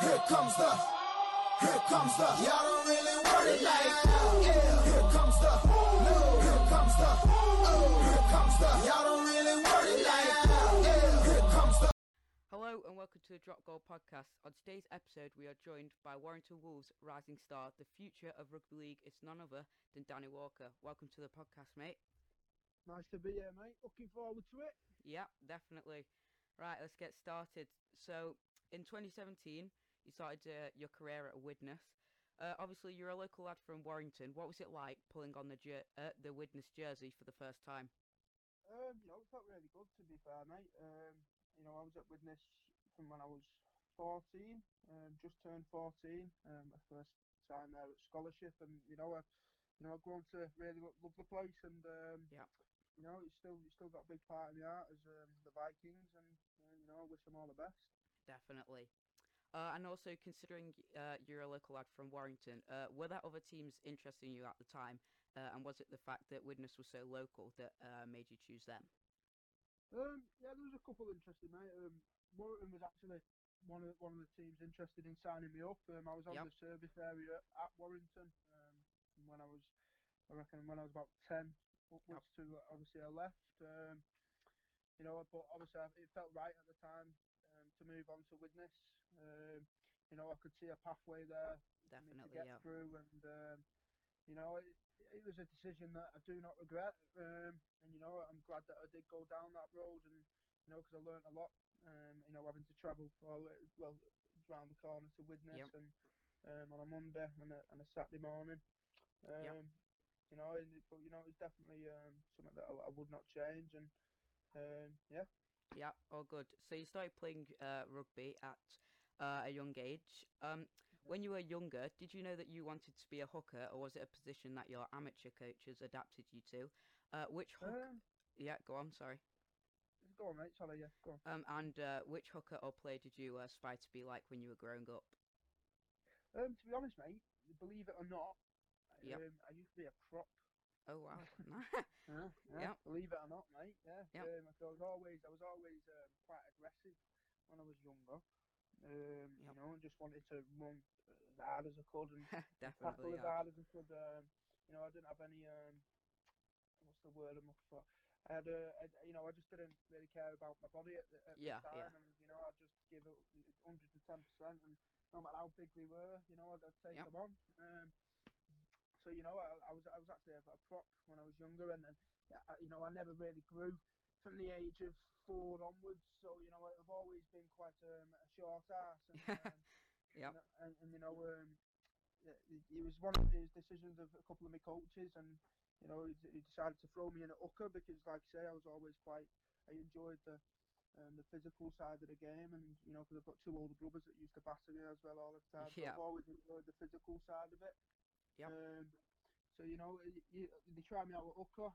Here comes the, here comes the, y'all don't really want it like that. Yeah. Here comes the, no. Here comes the, oh. Here comes the, y'all don't really want it like that. Yeah. Here comes the. Hello and welcome to the Drop Goal podcast. On today's episode, we are joined by Warrington Wolves rising star, the future of rugby league. It's none other than Danny Walker. Welcome to the podcast, mate. Nice to be here, mate. Looking forward to it. Yeah, definitely. Right, let's get started. So, in 2017, you started uh, your career at Widnes. Uh, obviously, you're a local lad from Warrington. What was it like pulling on the jer- uh, the Widnes jersey for the first time? Um, you know, it felt really good to be fair, mate. Um, you know, I was at Widnes from when I was 14, um, just turned 14. Um, my first time there at scholarship, and you know, I, you know, I've grown to really lo- love the place, and um, Yeah. you know, it's still, it's still got a big part in the heart as um, the Vikings, and uh, you know, I wish them all the best. Definitely. Uh, and also, considering uh, you're a local lad from Warrington, uh, were there other teams interesting you at the time? Uh, and was it the fact that Widnes was so local that uh, made you choose them? Um, yeah, there was a couple interested, mate. Um, Warrington was actually one of one of the teams interested in signing me up. Um, I was on Yep. the service area at Warrington um, when I was, I reckon, when I was about ten upwards to uh, obviously I left. Um, you know, but obviously it felt right at the time um, to move on to Widnes. Um, you know, I could see a pathway there me to Definitely, get yeah. through, and um, you know, it, it was a decision that I do not regret. Um, and you know, I'm glad that I did go down that road, and you know, because I learnt a lot. Um, you know, having to travel for well round the corner to Widnes Yep. and um, on a Monday and a, and a Saturday morning. Um, Yep. You know, and it, but you know, it's definitely um, something that I, I would not change, and um, yeah. Yeah, all good. So you started playing uh, rugby at uh, a young age. Um, when you were younger, did you know that you wanted to be a hooker, or was it a position that your amateur coaches adapted you to? Uh, which hook? Um, Yeah, go on. Sorry. go on, mate. Sorry, yeah, go on. Um, and uh, which hooker or player did you uh, aspire to be like when you were growing up? Um, to be honest, mate, believe it or not, Yep. um, I used to be a prop. Oh wow. Yeah, Yep. Believe it or not, mate. Yeah. Yep. Um, I was always, I was always um, quite aggressive when I was younger. Um, Yep. You know, and just wanted to run as hard as I could and tackle Definitely. as hard as I could. Um, you know, I didn't have any. Um, what's the word I'm looking for? I had a, I, you know, I just didn't really care about my body at the, at Yeah, the time, yeah. and you know, I just give it 110 percent, and no matter how big we were, you know, I'd, I'd take Yep. them on. Um, so you know, I, I was I was actually a, a prop when I was younger, and then you know, I never really grew from the age of four onwards. So you know, I've always been quite um, a short ass, and, um, Yep. and, and, and you know, um, it, was one of his decisions of a couple of my coaches, and you know, he, he decided to throw me in at hooker because, like I say, I was always quite. I enjoyed the um, the physical side of the game, and you know, because I've got two older brothers that used to batter me as well all the time. So Yeah. I've always enjoyed the physical side of it. Yep. Um, so you know, y y they tried me out at hooker,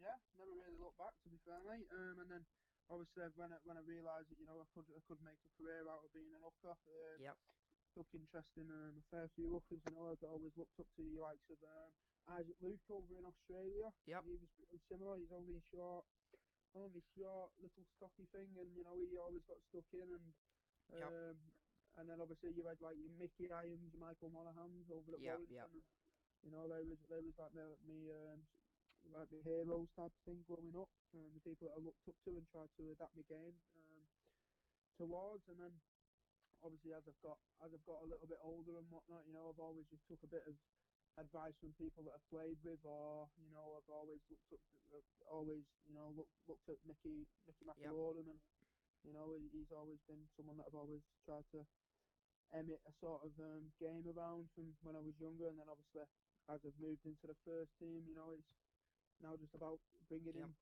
yeah, never really looked back to be fair, mate. Um, and then obviously when I, when I realised that you know I could I could make a career out of being an hooker, um, Yep. took interest in um, a fair few hookers. You know, I've always looked up to the likes of um, Isaac Luke over in Australia. Yep. He was pretty similar. He's only short, only short, little stocky thing, and you know he always got stuck in and. Yep. Um, and then obviously you had like your Mickey Highams, Michael Monaghan's over at Yep, Warrington. yep. and, You know, they was they was like me, me um, like the heroes type of thing growing up, and the people that I looked up to and tried to adapt my game um, towards. And then obviously as I've got as I've got a little bit older and whatnot, you know, I've always just took a bit of advice from people that I've played with, or you know, I've always looked up, uh, always you know looked looked at Mickey Mickey Yep. And you know he's always been someone that I've always tried to emit a sort of um, game around from when I was younger, and then obviously as I've moved into the first team, you know, it's now just about bringing Yep. in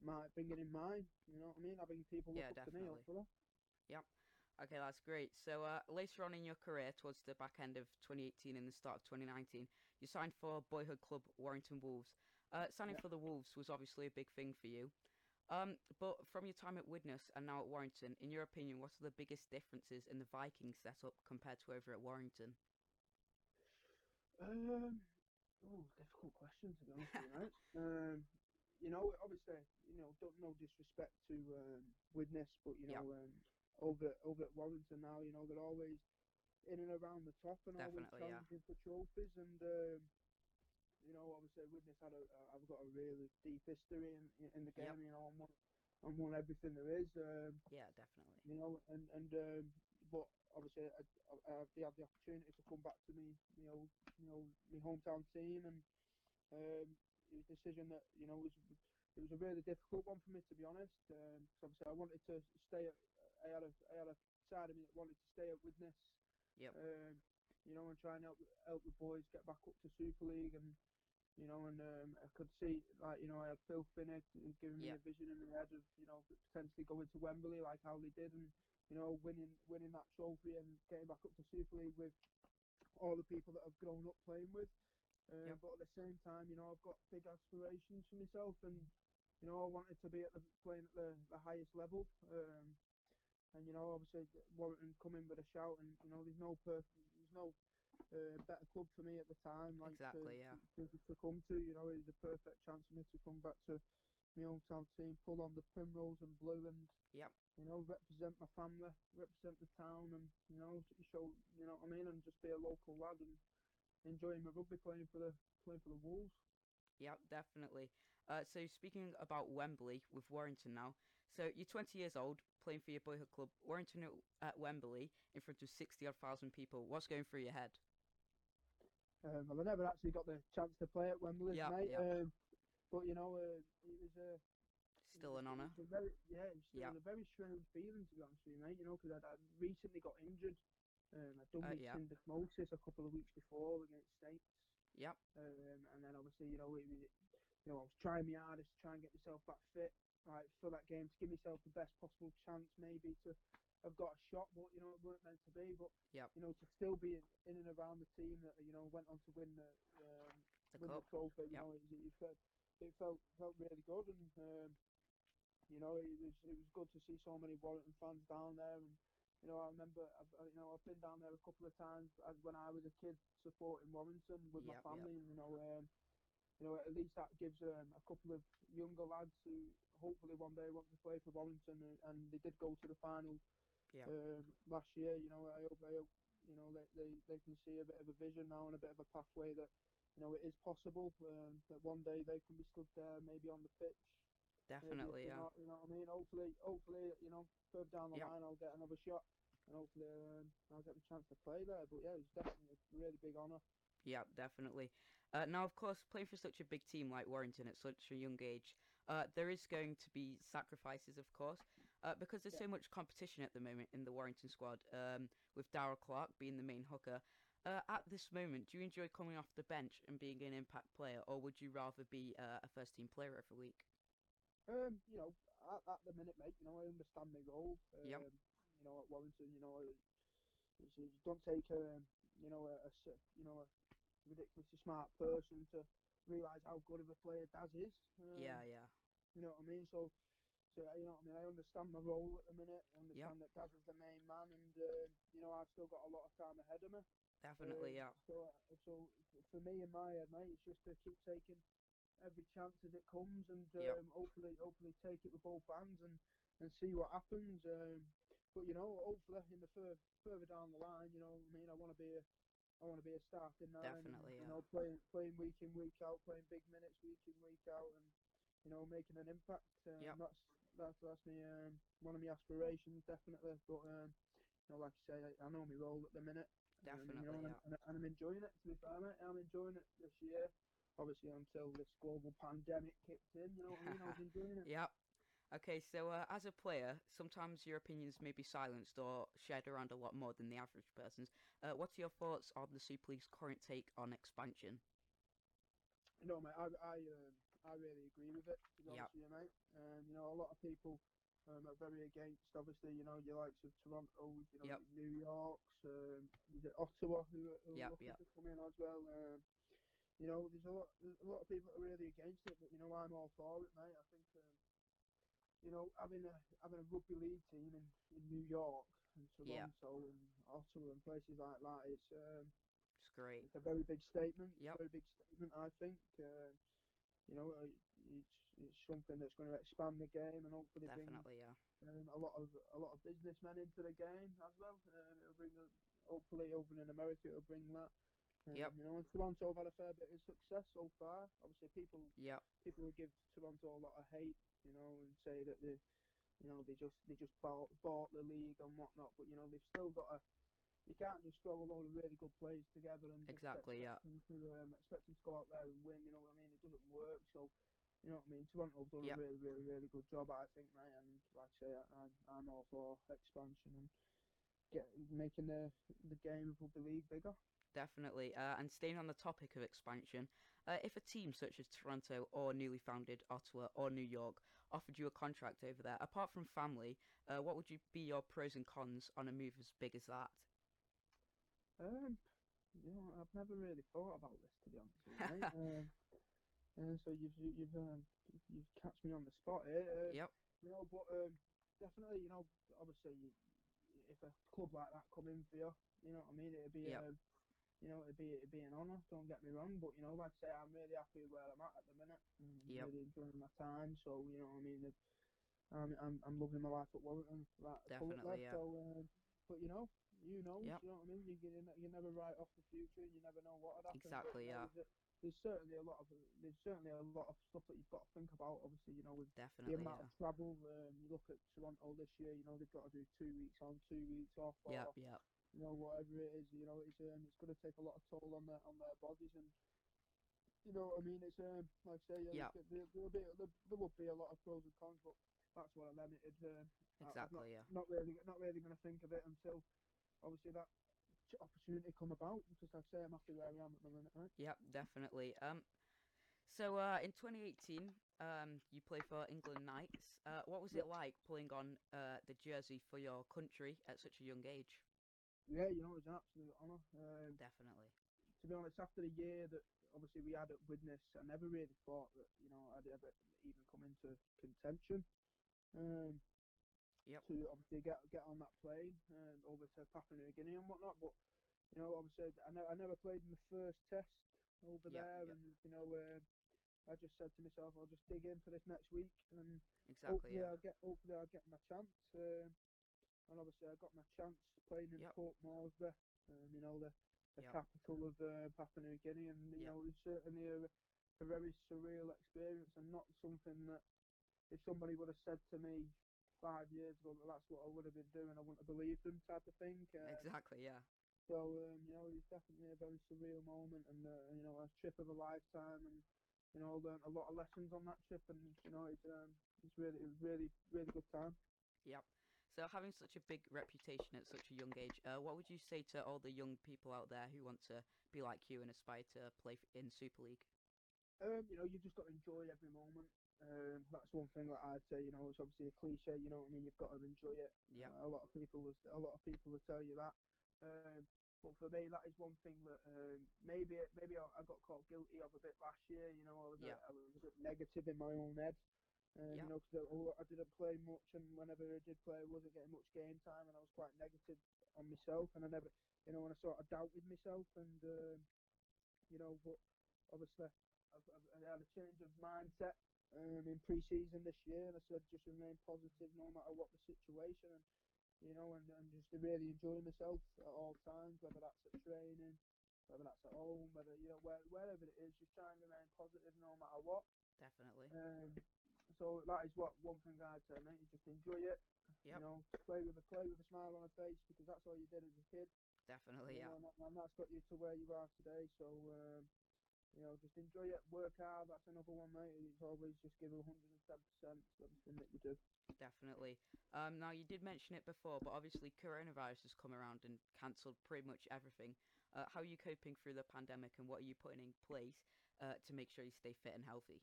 my bringing in mine. You know what I mean? Having people look Yeah, up to me. definitely. Hopefully. Okay, that's great. So uh, later on in your career, towards the back end of 2018 and the start of 2019, you signed for boyhood club Warrington Wolves. Uh, signing Yeah. for the Wolves was obviously a big thing for you. Um, but from your time at Widnes and now at Warrington, in your opinion, what are the biggest differences in the Viking setup compared to over at Warrington? Um, oh, difficult question to be honest with you. Um, you know, obviously, you know, don't no disrespect to um, Widnes, but you Yeah. know, um, over over at Warrington now, you know, they're always in and around the top and always Definitely, yeah. challenging for trophies. And um, you know, obviously, Widnes had a, I've got a really deep history in in- the Yep. game. You know, I'm won, I'm won everything there is. Um, Yeah, definitely. you know, and and um, but obviously I, I, I had the opportunity to come back to me, you know, you know, my hometown team, and um, it was a decision that you know was it was a really difficult one for me to be honest. Um, obviously I wanted to stay. At, I had a I had a side of me that wanted to stay at Widnes. Yep. Um, you know, and try and help help the boys get back up to Super League and. You know, and um, I could see, like, you know, I had Phil Finney giving me Yep. a vision in the head of, you know, potentially going to Wembley like how they did, and you know, winning winning that trophy and getting back up to Super League with all the people that I've grown up playing with. Yep. But at the same time, you know, I've got big aspirations for myself, and you know, I wanted to be at the playing at the, the highest level. Um, and you know, obviously Warrington come in with a shout, and you know, there's no perfect, there's no uh, better club for me at the time, like Exactly, to, yeah. to, to come to. You know, it was a perfect chance for me to come back to my hometown team, pull on the primrose and blue, and Yep. you know, represent my family, represent the town, and you know, show, you know what I mean, and just be a local lad and enjoying my rugby playing for the playing for the Wolves. Yep, definitely. Uh, so speaking about Wembley with Warrington now, so you're 20 years old, playing for your boyhood club, Warrington at, at Wembley in front of 60 odd thousand people. What's going through your head? Um, well, I never actually got the chance to play at Wembley, Yep, mate. yep. Um, but you know, uh, it was a Still an honour. very, yeah, it was, Yep. a very strange feeling to be honest with you, mate. You know, because I'd, I'd recently got injured. Um, I'd done Uh, my yeah. syndesmosis a couple of weeks before against Saints. Yep. Um, and then obviously, you know, it was, you know, I was trying my hardest to try and get myself back fit, right, for that game to give myself the best possible chance, maybe to have got a shot, but you know, it weren't meant to be. But Yep. you know, to still be in, and around the team that you know went on to win the um, The win cup. the trophy, you Yep. know, it, it it felt felt really good, and um, you know, it was it was good to see so many Warrington fans down there, and you know, I remember, I've, you know, I've been down there a couple of times when I was a kid supporting Warrington with my Yep, yep. family, and you know, um, you know, at least that gives um, a couple of younger lads who hopefully one day want to play for Warrington, and, and they did go to the final Yep. um, last year. You know, I hope, I hope you know they, they they can see a bit of a vision now and a bit of a pathway that you know it is possible um, that one day they can be stood there maybe on the pitch. Definitely, yeah. you know what I mean? Hopefully, hopefully, you know, further down the line I'll get another shot. And hopefully um, I'll get the chance to play there. But yeah, it's definitely a really big honour. Yeah, definitely. Uh, now, of course, playing for such a big team like Warrington at such a young age, uh, there is going to be sacrifices, of course, uh, because there's so much competition at the moment in the Warrington squad, um, with Daryl Clark being the main hooker. Uh, at this moment, do you enjoy coming off the bench and being an impact player, or would you rather be uh, a first team player every week? Um, you know, at, at the minute, mate, you know, I understand my role. Um, Yep. You know, at Warrington, you know, it's, it's, you don't take a, you know, a, you know, a ridiculously smart person to realise how good of a player Daz is. Um, yeah, yeah, You know what I mean? So, so you know what I mean. I understand my role at the minute. I understand that Daz is the main man, and uh, you know I've still got a lot of time ahead of me. Definitely, Um, yeah. So, so for me in my head, mate, it's just to keep taking every chance as it comes, and um, Yep. hopefully, hopefully take it with both hands and and see what happens. Um, but you know, hopefully in the fur- further down the line, you know, what I mean, I want to be a I want to be a starting nine. and, Definitely, You yeah. know, playing playing week in week out, playing big minutes week in week out, and you know, making an impact. Um, Yep. That's that's that's me um, one of my aspirations, definitely. But um, you know, like I say, I, I know my role at the minute. Um, you know, Definitely, and, yeah. I'm- and, and I'm enjoying it. To be fair, mate, I'm enjoying it this year. Obviously, until this global pandemic kicked in, you know what I mean. I was enjoying it. Yep. Okay, so uh, as a player, sometimes your opinions may be silenced or shared around a lot more than the average person's. Uh, what are your thoughts on the Super League's current take on expansion? No, mate, I I um, I really agree with it. To be Yep. honest with you, mate. Um, you know, a lot of people um, are very against. Obviously, you know, your likes of Toronto, you know, Yep. New York's, um, is it Ottawa who, are- who Yep, are looking yep. to come in as well. Um, you know, there's a lot there's a lot of people that are really against it, but you know, I'm all for it, mate. I think. Um, you know, having a having a rugby league team in, in New York and Yeah. Toronto and Ottawa and places like that, it's um, It's great. it's a very big statement. Yep. Very big statement, I think. Uh, you know, it's it's something that's going to expand the game and hopefully bring yeah. um, a lot of a lot of businessmen into the game as well. Um, it'll bring a, hopefully over in America it'll bring that. Um, Yep. You know, and Toronto have had a fair bit of success so far. Obviously, people Yep. people will give Toronto a lot of hate, you know, and say that they, you know, they just they just bought bought the league and whatnot. But you know, they've still got a. You can't just throw a load of really good players together and Exactly, yeah. expect them to um, expect them to go out there and win. You know what I mean? It doesn't work. So, you know what I mean? Toronto's done Yep. a really, really, really good job, I think, mate. And like I say, I, I'm, I'm all for expansion and get making the the game of rugby league bigger. Definitely. Uh, and staying on the topic of expansion, uh, if a team such as Toronto or newly founded Ottawa or New York offered you a contract over there, apart from family, uh, what would you be your pros and cons on a move as big as that? Um, you know, I've never really thought about this to be honest with you, so you've you- you've um, you've catch me on the spot here. Uh, Yep. You know, but um, definitely, you know, obviously, if a club like that come in for you, you know what I mean. It'd be Yep. um, you know, it'd be it'd be an honour. Don't get me wrong, but you know, like I say, I'm really happy where I'm at at the minute. I'm Yep. Really enjoying my time. So you know, what I mean, I'm I'm I'm loving my life at Warrington. Right, Definitely, yeah. So, um, but you know, you know, Yep. you know what I mean. You you, you never write off the future. You never know what would happen. but, Exactly, yeah. There's, a- there's certainly a lot of there's certainly a lot of stuff that you've got to think about. Obviously, you know, with the Definitely. amount Yeah. of travel. Um, you look at Toronto this year. You know, they've got to do two weeks on, two weeks off. Yeah. Yep. you know, whatever it is, you know, it's um, it's going to take a lot of toll on their on their bodies, and you know what I mean. It's um, like I say, yeah, Yeah. there, there'll be there, there will be a lot of pros and cons, but that's what I. Um, I- I've Exactly. Yeah. not, not really not really going to think of it until obviously that opportunity come about. Because like I say, I'm happy where I am at the minute, right? Yep, definitely. Um, so uh, in 2018, um, you play for England Knights. Uh, what was it like pulling on uh, the jersey for your country at such a young age? Yeah, you know, it was an absolute honour. Um, Definitely. to be honest, after the year that obviously we had at Widnes, I never really thought that you know I'd ever even come into contention. Um, Yep. To obviously get get on that plane um, over to Papua New Guinea and whatnot, but you know, obviously I, ne- I never played in the first test over Yep, there, yep. and you know, uh, I just said to myself, I'll just dig in for this next week, and Exactly. hopefully Yeah. I'll get hopefully I'll get my chance. Um, and obviously I got my chance playing in. Port Moresby, um, you know the the capital of uh, Papua New Guinea, and you know it's certainly a, a very surreal experience, and not something that if somebody would have said to me five years ago that that's what I would have been doing, I wouldn't have believed them, type of thing. Um, Exactly. Yeah. so um, you know, it's definitely a very surreal moment, and uh, you know, a trip of a lifetime, and you know, learned a lot of lessons on that trip, and you know, it's um, it's really, it was really, really good time. Yep. So having such a big reputation at such a young age, uh, what would you say to all the young people out there who want to be like you and aspire to play in Super League? Um, you know, you've just got to enjoy every moment. Um, that's one thing that I'd say. You know, it's obviously a cliche. You know what I mean? You've got to enjoy it. Yep. Uh, a lot of people, will, a lot of people will tell you that. Um, but for me, that is one thing that um, maybe maybe I, I got caught guilty of a bit last year. You know, I was, Yeah. a, I was a bit negative in my own head. Um, Yeah. You know, because I, I didn't play much, and whenever I did play, I wasn't getting much game time, and I was quite negative on myself, and I never, you know, when I sort of doubted myself, and um, you know, but obviously I've, I've, I had a change of mindset um, in pre-season this year, and I said just remain positive no matter what the situation, and you know, and, and just to really enjoy myself at all times, whether that's at training, whether that's at home, whether you know where, wherever it is, just try and remain positive no matter what. Definitely. Um, so that is what one thing I'd say, mate. You just enjoy it. Yep. You know, play with a play with a smile on a face because that's all you did as a kid. Definitely. you Yeah. know, and, that, and that's got you to where you are today. So, um, you know, just enjoy it, work hard. That's another one, mate. It's always just give 110% to everything that you do. Definitely. Um, now you did mention it before, but obviously coronavirus has come around and cancelled pretty much everything. Uh, how are you coping through the pandemic, and what are you putting in place uh, to make sure you stay fit and healthy?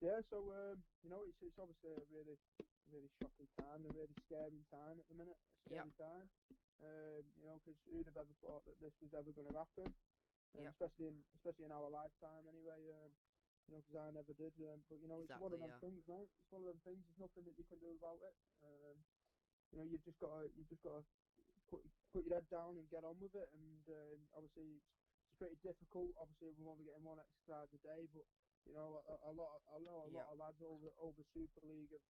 Yeah, so um, you know, it's it's obviously a really, really shocking time, a really scary time at the minute. A Yep. scary time. Um, you know, because who'd have ever thought that this was ever going to happen? Yep. Especially in especially in our lifetime, anyway. Um, you know, because I never did. Um, but you know, it's one of Exactly, them yeah. things, mate. It's one of them things. There's nothing that you can do about it. Um, you know, you've just got to you've just got to put put your head down and get on with it. And um, obviously, it's, it's pretty difficult. Obviously, we're only getting one exercise a day, but you know, a, a lot. I know a Yeah. lot of lads over over Super League have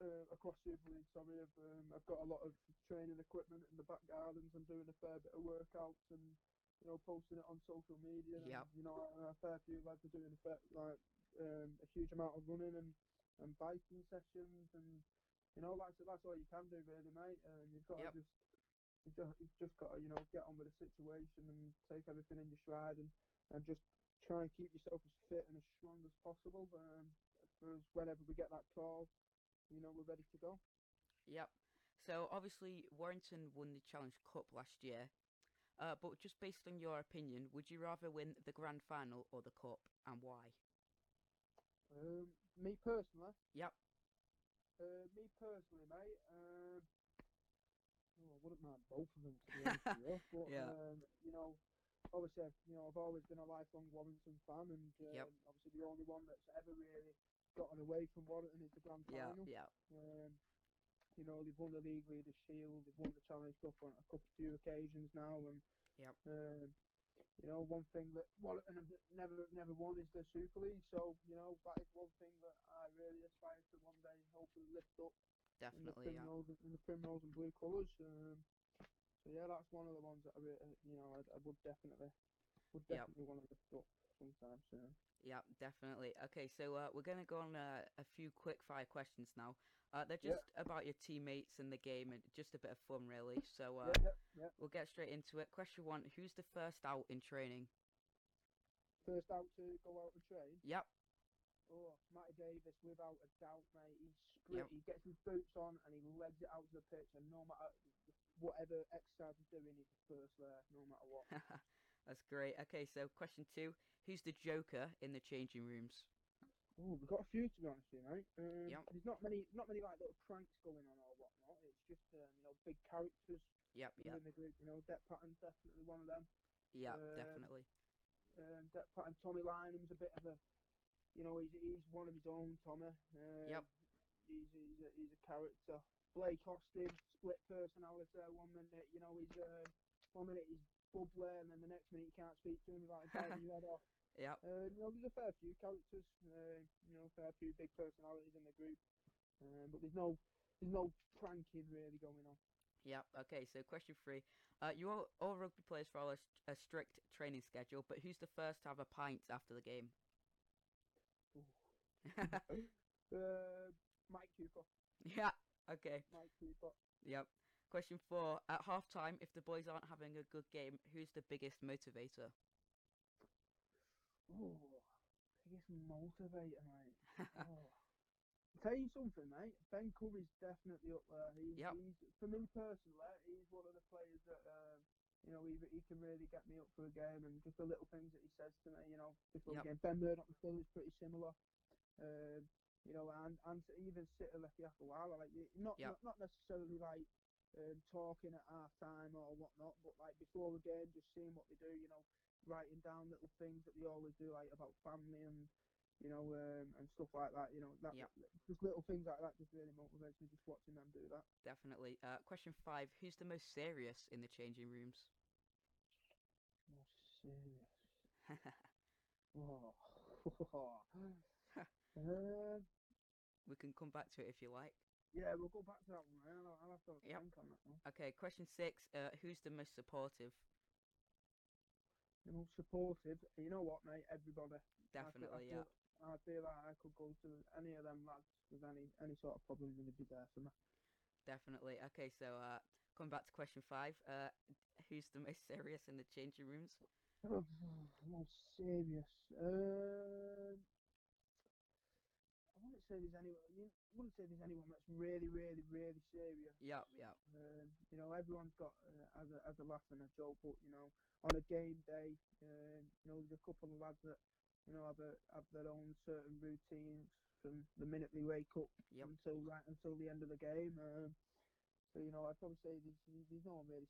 uh, across Super League. Sorry, I've um, I've got a lot of training equipment in the back gardens. I'm doing a fair bit of workouts and you know posting it on social media. Yep. And, you know, a fair few lads are doing a fair, like um, a huge amount of running and and biking sessions and you know that's that's all you can do really, mate. And you've got Yep. to just. You've just, you've just got to, you know, get on with the situation and take everything in your stride and, and just try and keep yourself as fit and as strong as possible. Um, for whenever we get that call, you know, we're ready to go. Yep. So obviously Warrington won the Challenge Cup last year. Uh, but just based on your opinion, would you rather win the grand final or the cup, and why? Um, me personally, Yep. uh, me personally, mate. Um, oh, I wouldn't mind both of them to be honest you. But Yeah. um, you know, obviously, you know, I've always been a lifelong Warrington fan, and um, Yep. obviously the only one that's ever really gotten away from Warrington is the grand Yeah. final. Yeah. Um, you know, they've won the League Leaders Shield, they've won the Challenge Cup on a couple few occasions now, and Yep. um, you know, one thing that Warrington have never never won is the Super League. So you know, that is one thing that I really aspire to one day hopefully lift up in the Definitely. Yeah. in the primrose and blue colours. Um, so yeah, that's one of the ones that I uh, you know I, I would definitely would Yep. definitely want to lift up sometime soon. Yeah, definitely. Okay, so uh, we're gonna go on uh, a few quick fire questions now. Uh, they're just about your teammates and the game, and just a bit of fun, really. So uh, we'll get straight into it. Question one: Who's the first out in training? First out to go out and train. Yep. Oh, Matty Davis, without a doubt, mate. He's Yep. He gets his boots on and he legs it out to the pitch, and no matter whatever exercise he's doing, he's the first there, no matter what. That's great. Okay, so question two: Who's the Joker in the changing rooms? Oh, we've got a few to be honest with you, mate. Um, Yep. There's not many, not many like little pranks going on or whatnot. It's just um, you know big characters Yep. Yep. within the group. You know, Dec Patton's definitely one of them. Yeah. um, definitely. Um, Dec Patton, Tommy Lineham's a bit of a, you know, he's he's one of his own. Tommy. Um, Yep. He's he's a, he's a character. Blake Austin, split personality. One minute, you know, he's uh, one minute he's bubbly, and then the next minute you can't speak to him without biting your head off. Yep. Uh, you know, there's a fair few characters, uh, you know, a fair few big personalities in the group, um, but there's no, there's no pranking really going on. Yeah. Okay, so question three: uh, You all, all rugby players follow a, a strict training schedule, but who's the first to have a pint after the game? Uh, Mike Cooper, yeah. Okay. Mike Cooper. Yep. Question four: At half time, if the boys aren't having a good game, who's the biggest motivator? Oh, biggest motivator, mate. oh. I'll tell you something, mate. Ben Currie's definitely up there. He's, Yep. he's for me personally, he's one of the players that um, you know he, he can really get me up for a game, and just the little things that he says to me, you know, before Yep. the game. Ben Murdoch-Masila is pretty similar. Um, you know, and and even sit left after a while, like not Yep. not, not necessarily like um, talking at half time or whatnot, but like before the game, just seeing what they do, you know, writing down little things that they always do, like about family and you know, um, and stuff like that. You know, that Yep. just little things like that just really motivates me just watching them do that. Definitely. Uh, question five: Who's the most serious in the changing rooms? Most serious. Oh. um, we can come back to it if you like. yeah, we'll go back to that one. I'll, I'll have to have Yep. think on that one. Okay. Question six: uh, Who's the most supportive? The most supportive. You know what, mate? Everybody. I feel- Definitely. I Yeah. feel, I feel like I could go to any of them lads with any any sort of problem and they'd be there for me. Definitely. Okay. So uh, coming back to question five: uh, Who's the most serious in the changing rooms? most serious. Wouldn't say there's anyone. You wouldn't say there's anyone that's really, really, really serious. Yeah, yeah. Um, you know, everyone's got uh, as a as a laugh and a joke, but you know, on a game day, um, you know, there's a couple of lads that you know have a, have their own certain routines from the minute they wake up Yep. until right until the end of the game. Um, so you know, I'd probably say there's there's no one really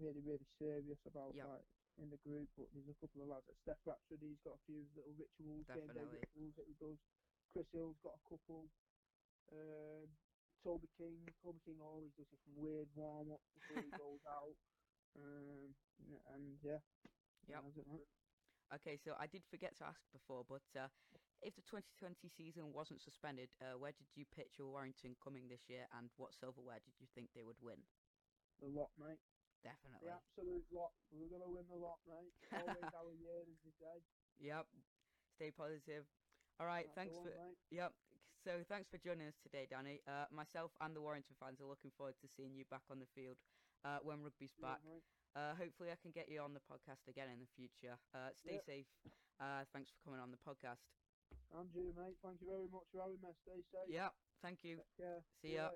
really really serious about Yep. like in the group, but there's a couple of lads. Steph Ratchford, he's got a few little rituals, game day Definitely. rituals that he does. Chris Hill's got a couple. Um, Toby King, Toby King always does this weird warm up before he goes out. Um, and yeah, Yep. that's it, mate. Okay, so I did forget to ask before, but uh, if the 2020 season wasn't suspended, uh, where did you picture Warrington coming this year, and what silverware did you think they would win? The lot, mate. Definitely. The absolute lot. We're gonna win the lot, mate. Always our year, as they say. Yep. Stay positive. All right. That's thanks one, for. mate. Yep. So thanks for joining us today, Danny. Uh, myself and the Warrington fans are looking forward to seeing you back on the field uh, when rugby's back. mate. Uh, hopefully, I can get you on the podcast again in the future. Uh, stay Yep. safe. Uh, thanks for coming on the podcast. And you, mate. Thank you very much for having me. Stay safe. Yep. Thank you. See ya. later.